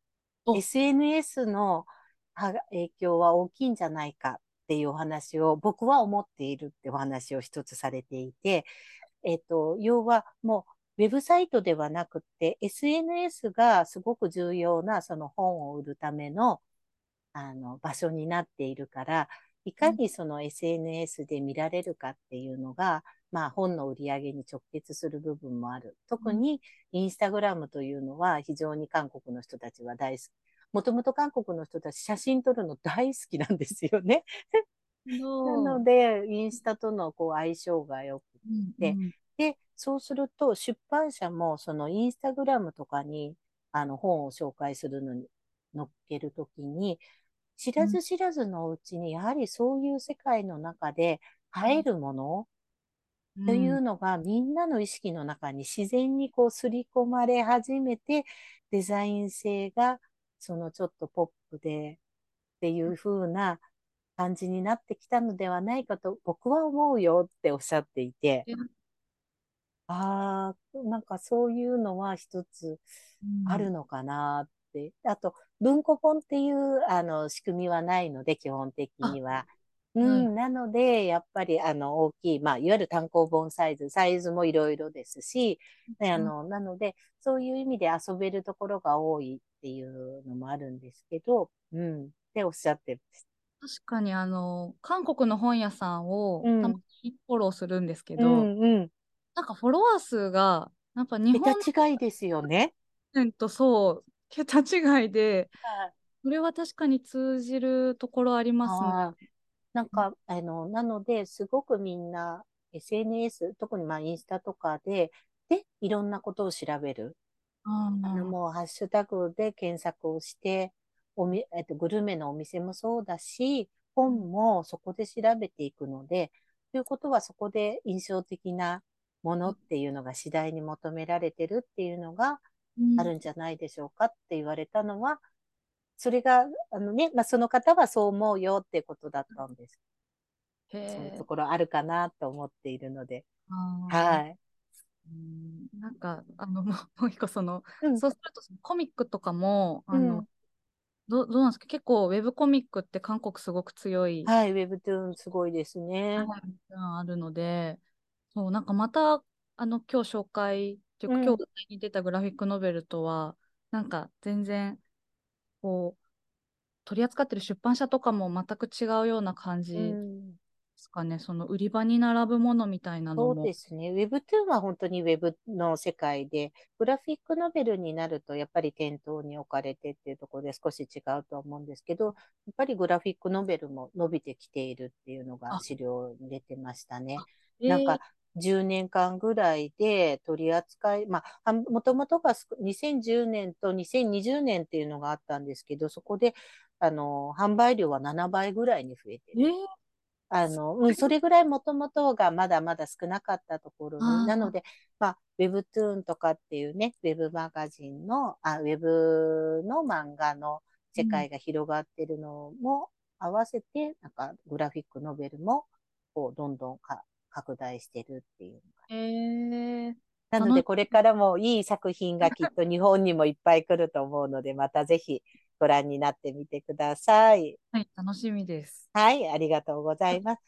お。SNS のは影響は大きいんじゃないかっていうお話を僕は思っているってお話を一つされていて、えっと、要はもうウェブサイトではなくて SNS がすごく重要なその本を売るためのあの場所になっているから、いかにその SNS で見られるかっていうのが、まあ本の売り上げに直結する部分もある。特にインスタグラムというのは非常に韓国の人たちは大好き。もともと韓国の人たち写真撮るの大好きなんですよね。なので、インスタとのこう相性が良くて、うんで、そうすると出版社もそのインスタグラムとかにあの本を紹介するのに載っけるときに、知らず知らずのうちにやはりそういう世界の中で映えるものうん。というのがみんなの意識の中に自然にこう刷り込まれ始めて、デザイン性がそのちょっとポップでっていう風な感じになってきたのではないかと僕は思うよっておっしゃっていて、うんああ、なんかそういうのは一つうん。あるのかなって。あと、文庫本っていうあの仕組みはないので、基本的には。うん、なので、やっぱりあの大きい、まあ、いわゆる単行本サイズ、サイズもいろいろですし、ね、あの、なので、そういう意味で遊べるところが多いっていうのもあるんですけど、うん、っておっしゃってまし確かにあの韓国の本屋さんをうんたまにフォローするんですけた。ど、うん、うん。なんかフォロワー数がやっぱ日本桁違いですよね。人とそう桁違いでそれは確かに通じるところありますね。なんか、あの、なので、すごくみんな SNS、特にまあインスタとかで、で、いろんなことを調べる。ああの、もうハッシュタグで検索をして、おみ、えっと、グルメのお店もそうだし、本もそこで調べていくので、ということはそこで印象的なものっていうのが次第に求められてるっていうのがうんあるんじゃないでしょうかって言われたのは、それが、あのね、まあ、その方はそう思うよってことだったんです。へそういうえところあるかなと思っているので。はい。かあのもう一個その、うん。そうするとそのコミックとかもあの、うん。どどうなんですか？結構ウェブコミックって韓国すごく強い、はい、ウェブトゥーンすごいですね。はいあるのでそうなんかまたあの今日紹介というか、うん。今日に出たグラフィックノベルとはなんか全然こう取り扱ってる出版社とかも全く違うような感じうでん、すかね、その売り場に並ぶものみたいなのそうも。ですね。ウェブトゥーンは本当にウェブの世界で、グラフィックノベルになると、やっぱり店頭に置かれてっていうところで少し違うとは思うんですけど、やっぱりグラフィックノベルも伸びてきているっていうのがあ資料に出てましたね。えーなんか、10年間ぐらいで取り扱い、まあ、もともとが2010年と2020年っていうのがあったんですけど、そこで、あの、販売量は7倍ぐらいに増えてる。えーあの、うん、それぐらいもともとがまだまだ少なかったところに、なので、まあ、Webtoon とかっていうね、ウェブマガジンの、あ、ウェブの漫画の世界が広がってるのも合わせて、なんかグラフィックノベルも、こう、どんどんか拡大してるっていうのが。へえー。なので、これからもいい作品がきっと日本にもいっぱい来ると思うので、またぜひご覧になってみてください。はい、楽しみです。はい、ありがとうございます。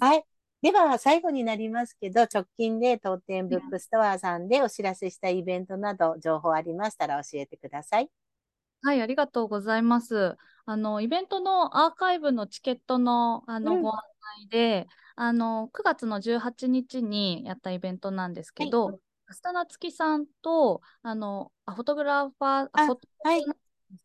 はい。では、最後になりますけど、直近で当店ブックストアさんでお知らせしたイベントなど、情報ありましたら教えてください。はい、ありがとうございます。あの、イベントのアーカイブのチケットの、あの、うんご案内で、あの、9月の18日にやったイベントなんですけど、はい安田なつきさんと、あの、あフォトグラファー、あフォトはい安田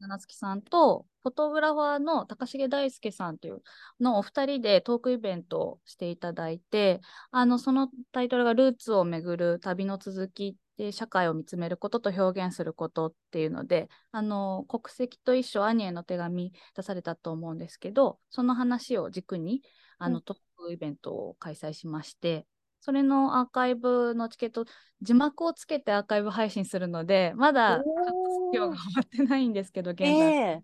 なつきさんと、フォトグラファーの高重大輔さんというのお二人でトークイベントをしていただいて、あの、そのタイトルがルーツをめぐる旅の続きで社会を見つめることと表現することっていうので、あの、国籍と一緒兄への手紙出されたと思うんですけど、その話を軸に、あの、うんトークイベントを開催しまして、それのアーカイブのチケット、字幕をつけてアーカイブ配信するので、まだおー今日が終わってないんですけど、現え在。え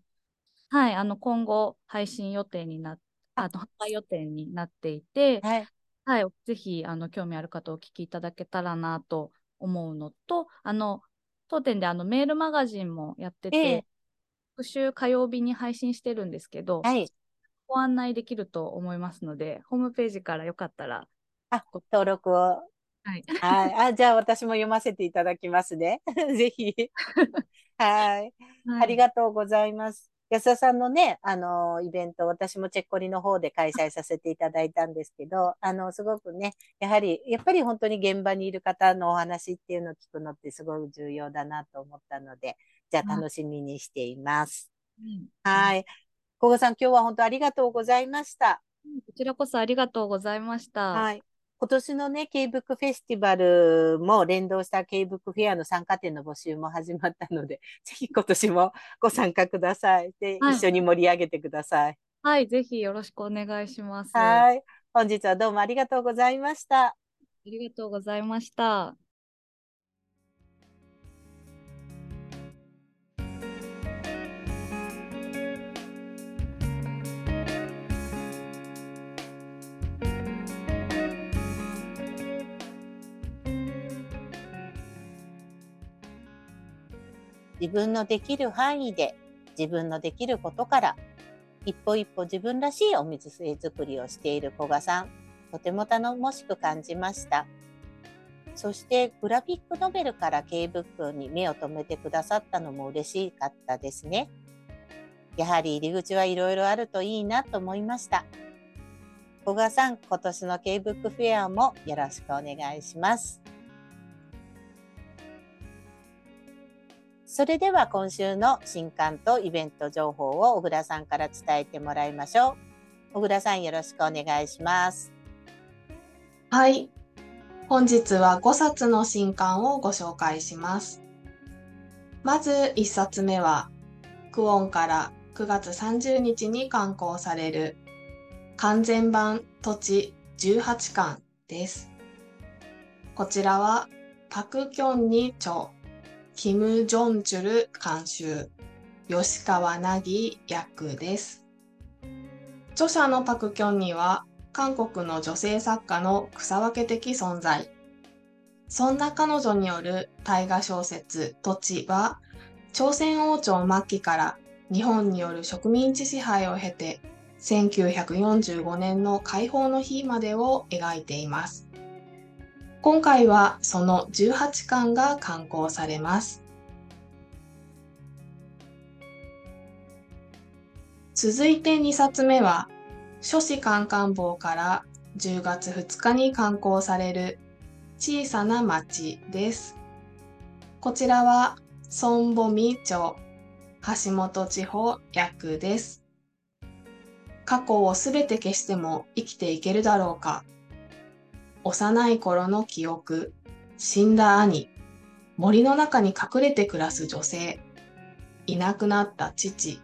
はい、あの、今後配信予定になっあの、販売予定になっていて、はい。はい、ぜひ、あの、興味ある方お聞きいただけたらなと思うのと、あの、当店であのメールマガジンもやってて、ええ復習火曜日に配信してるんですけど、はい。ご案内できると思いますので、ホームページからよかったら、あ、登録を。はい、はい。あ、じゃあ私も読ませていただきますね。<laughs> ぜひ。<laughs> はい。ありがとうございます。安田さんのね、あの、イベント、私もチェッコリの方で開催させていただいたんですけど、あの、すごくね、やはり、やっぱり本当に現場にいる方のお話っていうのを聞くのってすごく重要だなと思ったので、じゃあ楽しみにしています。うんはい。小賀さん、今日は本当ありがとうございました。こちらこそありがとうございました。はい。今年のね、K-BOOK フェスティバルも連動した K-BOOK フェアの参加店の募集も始まったので、<laughs> ぜひ今年もご参加ください。で、はい一緒に盛り上げてください。はい、ぜひよろしくお願いします。あはい。本日はどうもありがとうございました。りがとうございました。自分のできる範囲で自分のできることから一歩一歩自分らしいお水作りをしている古賀さん、とても頼もしく感じました。そしてグラフィックノベルから K-BOOK に目を留めてくださったのも嬉しかったですね。やはり入り口はいろいろあるといいなと思いました。古賀さん、今年の K-BOOK フェアもよろしくお願いします。それでは今週の新刊とイベント情報を小倉さんから伝えてもらいましょう。小倉さんよろしくお願いします。はい。本日は5冊の新刊をご紹介します。まず1冊目は、クオンから9月30日に刊行される完全版土地18巻です。こちらはパク・キョンニ著、キム・ジョンチュル監修、吉川凪役です。著者のパク・キョンニは韓国の女性作家の草分け的存在。そんな彼女による大河小説土地は朝鮮王朝末期から日本による植民地支配を経て1945年の解放の日までを描いています。今回はその18巻が刊行されます。続いて2冊目は書士官官房から10月2日に刊行される小さな町です。こちらは孫母美町橋本地方役です。過去をすべて消しても生きていけるだろうか。幼い頃の記憶、死んだ兄、森の中に隠れて暮らす女性、いなくなった父、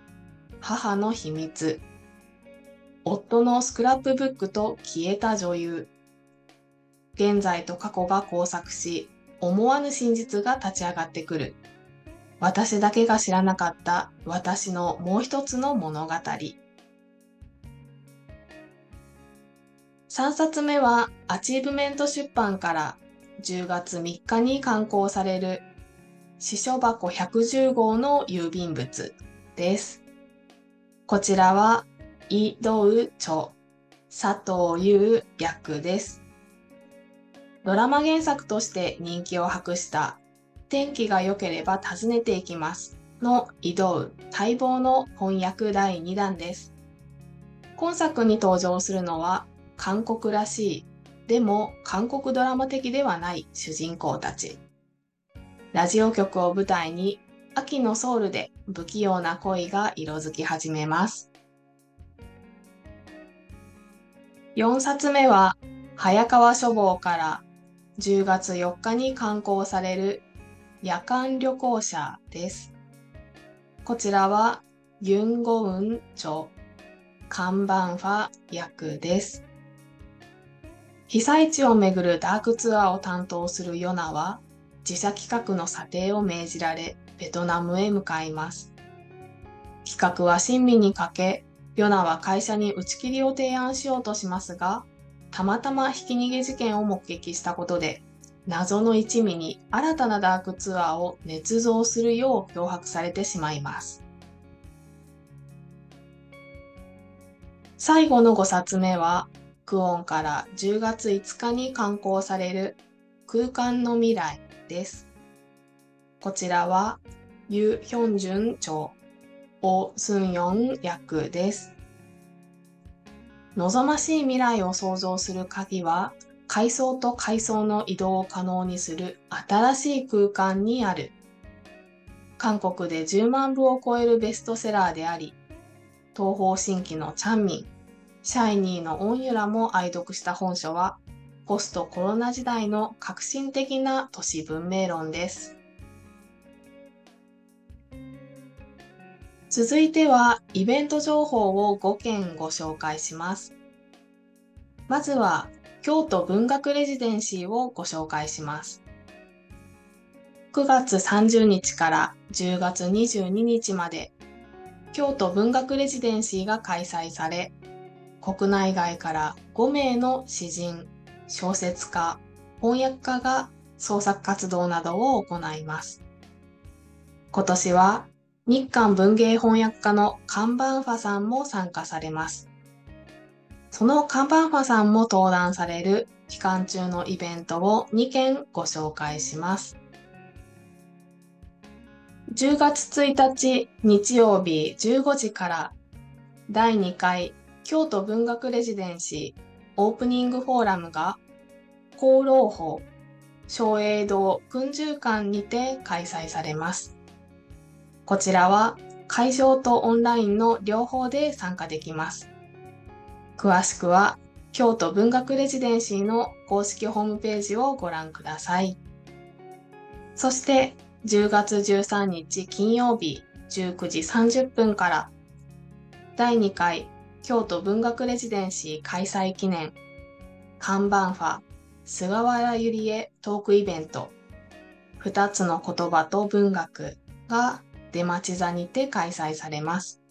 母の秘密、夫のスクラップブックと消えた女優、現在と過去が交錯し、思わぬ真実が立ち上がってくる。私だけが知らなかった私のもう一つの物語。3冊目はアチーブメント出版から10月3日に刊行される私書箱110号の郵便物です。こちらは、イ・ドウ著、佐藤結訳です。ドラマ原作として人気を博した天気が良ければ訪ねていきますのイ・ドウ待望の翻訳第2弾です。今作に登場するのは韓国らしい、でも韓国ドラマ的ではない主人公たち。ラジオ局を舞台に秋のソウルで不器用な恋が色づき始めます。4冊目は早川書房から10月4日に刊行される夜間旅行者です。こちらはユンゴウン著看板ファ役です。被災地をめぐるダークツアーを担当するヨナは自社企画の査定を命じられベトナムへ向かいます。企画は親身にかけ、ヨナは会社に打ち切りを提案しようとしますが、たまたまひき逃げ事件を目撃したことで、謎の一味に新たなダークツアーを捏造するよう脅迫されてしまいます。最後の5冊目は、クオンから10月5日に刊行される空間の未来です。こちらは、ユ・ヒョンジュン著、オ・スンヨン役です。望ましい未来を創造する鍵は、階層と階層の移動を可能にする新しい空間にある。韓国で10万部を超えるベストセラーであり、東方神起のチャンミン、シャイニーのオンユラも愛読した本書は、ポストコロナ時代の革新的な都市文明論です。続いてはイベント情報を5件ご紹介します。まずは京都文学レジデンシーをご紹介します。9月30日から10月22日まで京都文学レジデンシーが開催され、国内外から5名の詩人、小説家、翻訳家が創作活動などを行います。今年は日韓文芸翻訳家のカンバンファさんも参加されます。そのカンバンファさんも登壇される期間中のイベントを2件ご紹介します。10月1日日曜日15時から第2回京都文学レジデンシーオープニングフォーラムが厚労法松栄堂訓従館にて開催されます。こちらは会場とオンラインの両方で参加できます。詳しくは京都文学レジデンシーの公式ホームページをご覧ください。そして10月13日金曜日19時30分から第2回京都文学レジデンシー開催記念看板ファ菅原ゆりえトークイベント2つの言葉と文学が出町座にて開催されます。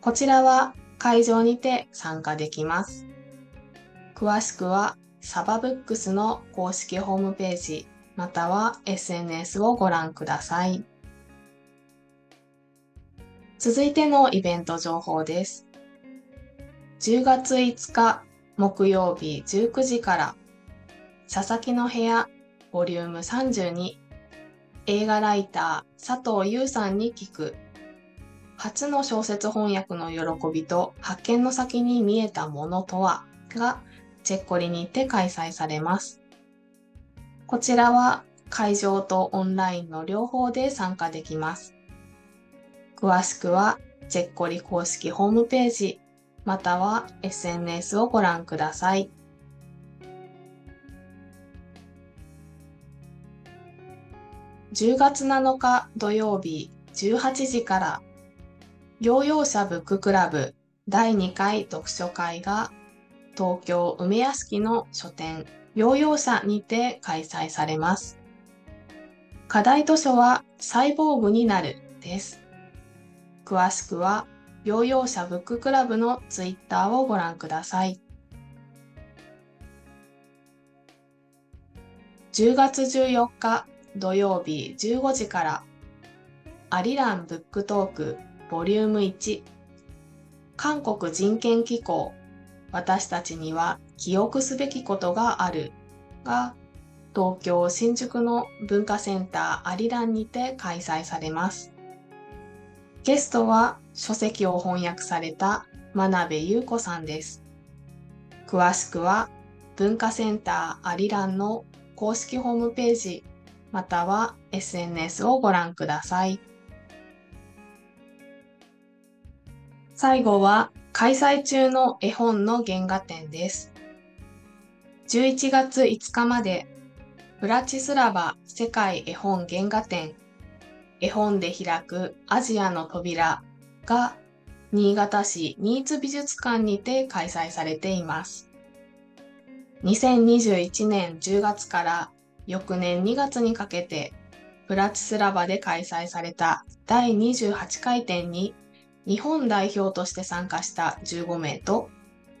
こちらは会場にて参加できます。詳しくはサバブックスの公式ホームページまたは SNS をご覧ください。続いてのイベント情報です。10月5日木曜日19時から佐々木の部屋ボリューム32映画ライター佐藤優さんに聞く初の小説翻訳の喜びと発見の先に見えたものとはがチェッコリにて開催されます。こちらは会場とオンラインの両方で参加できます。詳しくはチェッコリ公式ホームページまたは SNS をご覧ください。10月7日土曜日18時からヨーヨー社ブッククラブ第2回読書会が東京梅屋敷の書店ヨーヨー社にて開催されます。課題図書はサイボーグになるです。詳しくは療養者ブッククラブのツイッターをご覧ください。10月14日土曜日15時からアリランブックトークボリューム1韓国人権機構私たちには記憶すべきことがあるが東京新宿の文化センターアリランにて開催されます。ゲストは書籍を翻訳された真鍋優子さんです。詳しくは文化センターアリランの公式ホームページまたは SNS をご覧ください。最後は開催中の絵本の原画展です。11月5日までブラチスラバ世界絵本原画展絵本で開くアジアの扉が新潟市新津美術館にて開催されています。2021年10月から翌年2月にかけて、プラチスラバで開催された第28回展に日本代表として参加した15名と、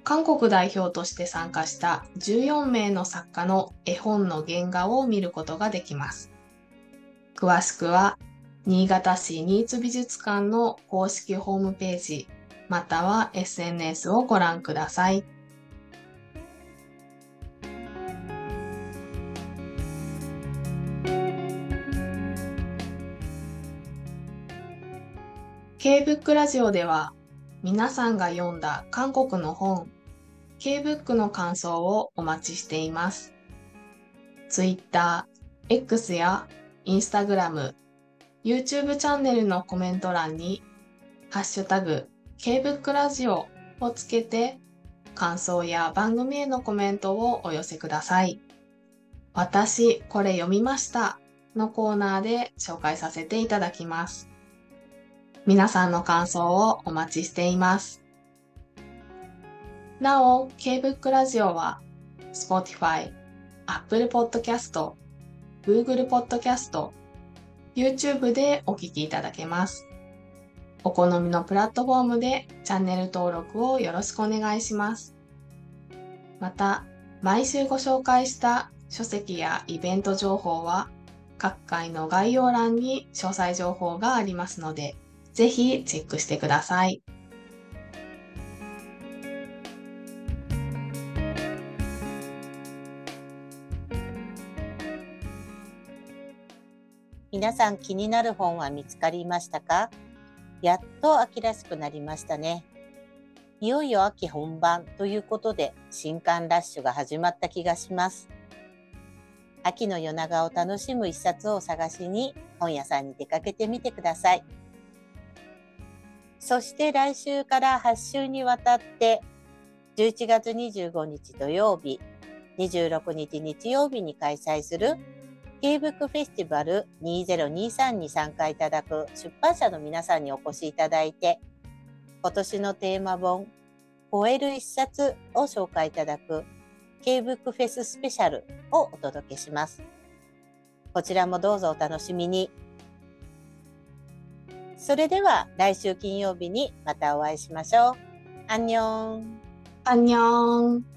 韓国代表として参加した14名の作家の絵本の原画を見ることができます。詳しくは、新潟市新津美術館の公式ホームページ、または SNS をご覧ください。K-BOOK ラジオでは皆さんが読んだ韓国の本 K-BOOK の感想をお待ちしています。Twitter、X や Instagram、YouTube チャンネルのコメント欄にハッシュタグ K-BOOK ラジオをつけて感想や番組へのコメントをお寄せください。私、これ読みましたのコーナーで紹介させていただきます。皆さんの感想をお待ちしています。なお、K-BOOK ラジオは Spotify、Apple Podcast、Google Podcast、YouTube でお聞きいただけます。お好みのプラットフォームでチャンネル登録をよろしくお願いします。また、毎週ご紹介した書籍やイベント情報は各回の概要欄に詳細情報がありますので、ぜひチェックしてください。皆さん気になる本は見つかりましたか？やっと秋らしくなりましたね。いよいよ秋本番ということで新刊ラッシュが始まった気がします。秋の夜長を楽しむ一冊を探しに本屋さんに出かけてみてください。そして来週から8週にわたって11月25日土曜日、26日日曜日に開催する K-BOOK フェスティバル2023に参加いただく出版社の皆さんにお越しいただいて、今年のテーマ本、超える一冊を紹介いただく K-BOOK フェススペシャルをお届けします。こちらもどうぞお楽しみに。それでは来週金曜日にまたお会いしましょう。アンニョン。アンニョン。